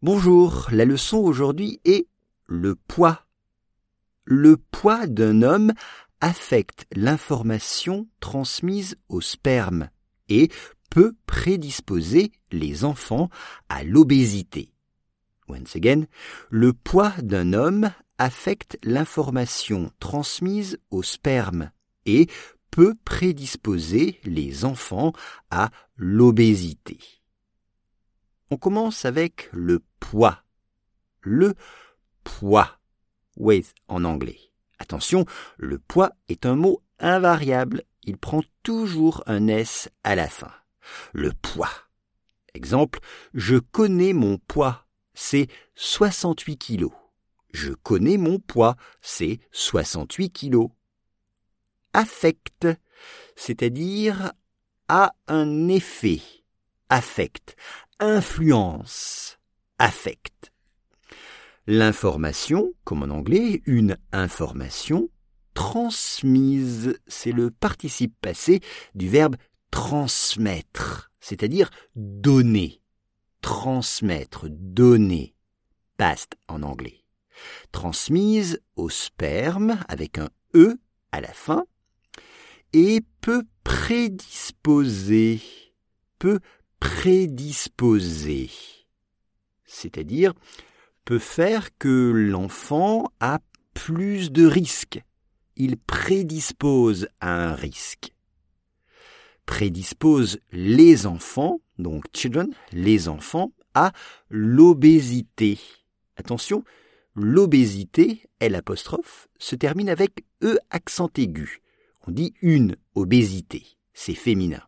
Bonjour, la leçon aujourd'hui est le poids. Le poids d'un homme affecte l'information transmise au sperme et peut prédisposer les enfants à l'obésité. Once again, le poids d'un homme affecte l'information transmise au sperme et peut prédisposer les enfants à l'obésité. On commence avec le poids. Le poids. Weight en anglais. Attention, le poids est un mot invariable. Il prend toujours un S à la fin. Le poids. Exemple, je connais mon poids. C'est 68 kilos. Je connais mon poids. C'est 68 kilos. Affect, c'est-à-dire a un effet. Affect influence, affect. L'information, comme en anglais, une information transmise, c'est le participe passé du verbe transmettre, c'est-à-dire donner. Transmettre, donner. Past en anglais. Transmise au sperme avec un E à la fin et peut prédisposer, peut prédisposer, c'est-à-dire peut faire que l'enfant a plus de risques. Il prédispose à un risque. Prédispose les enfants, donc children, les enfants, à l'obésité. Attention, l'obésité, L se termine avec E accent aigu. On dit une obésité, c'est féminin.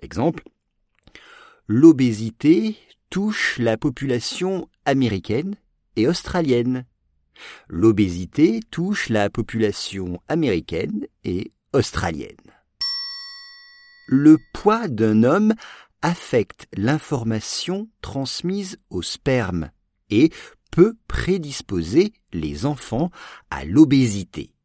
Exemple, l'obésité touche la population américaine et australienne. L'obésité touche la population américaine et australienne. Le poids d'un homme affecte l'information transmise au sperme et peut prédisposer les enfants à l'obésité.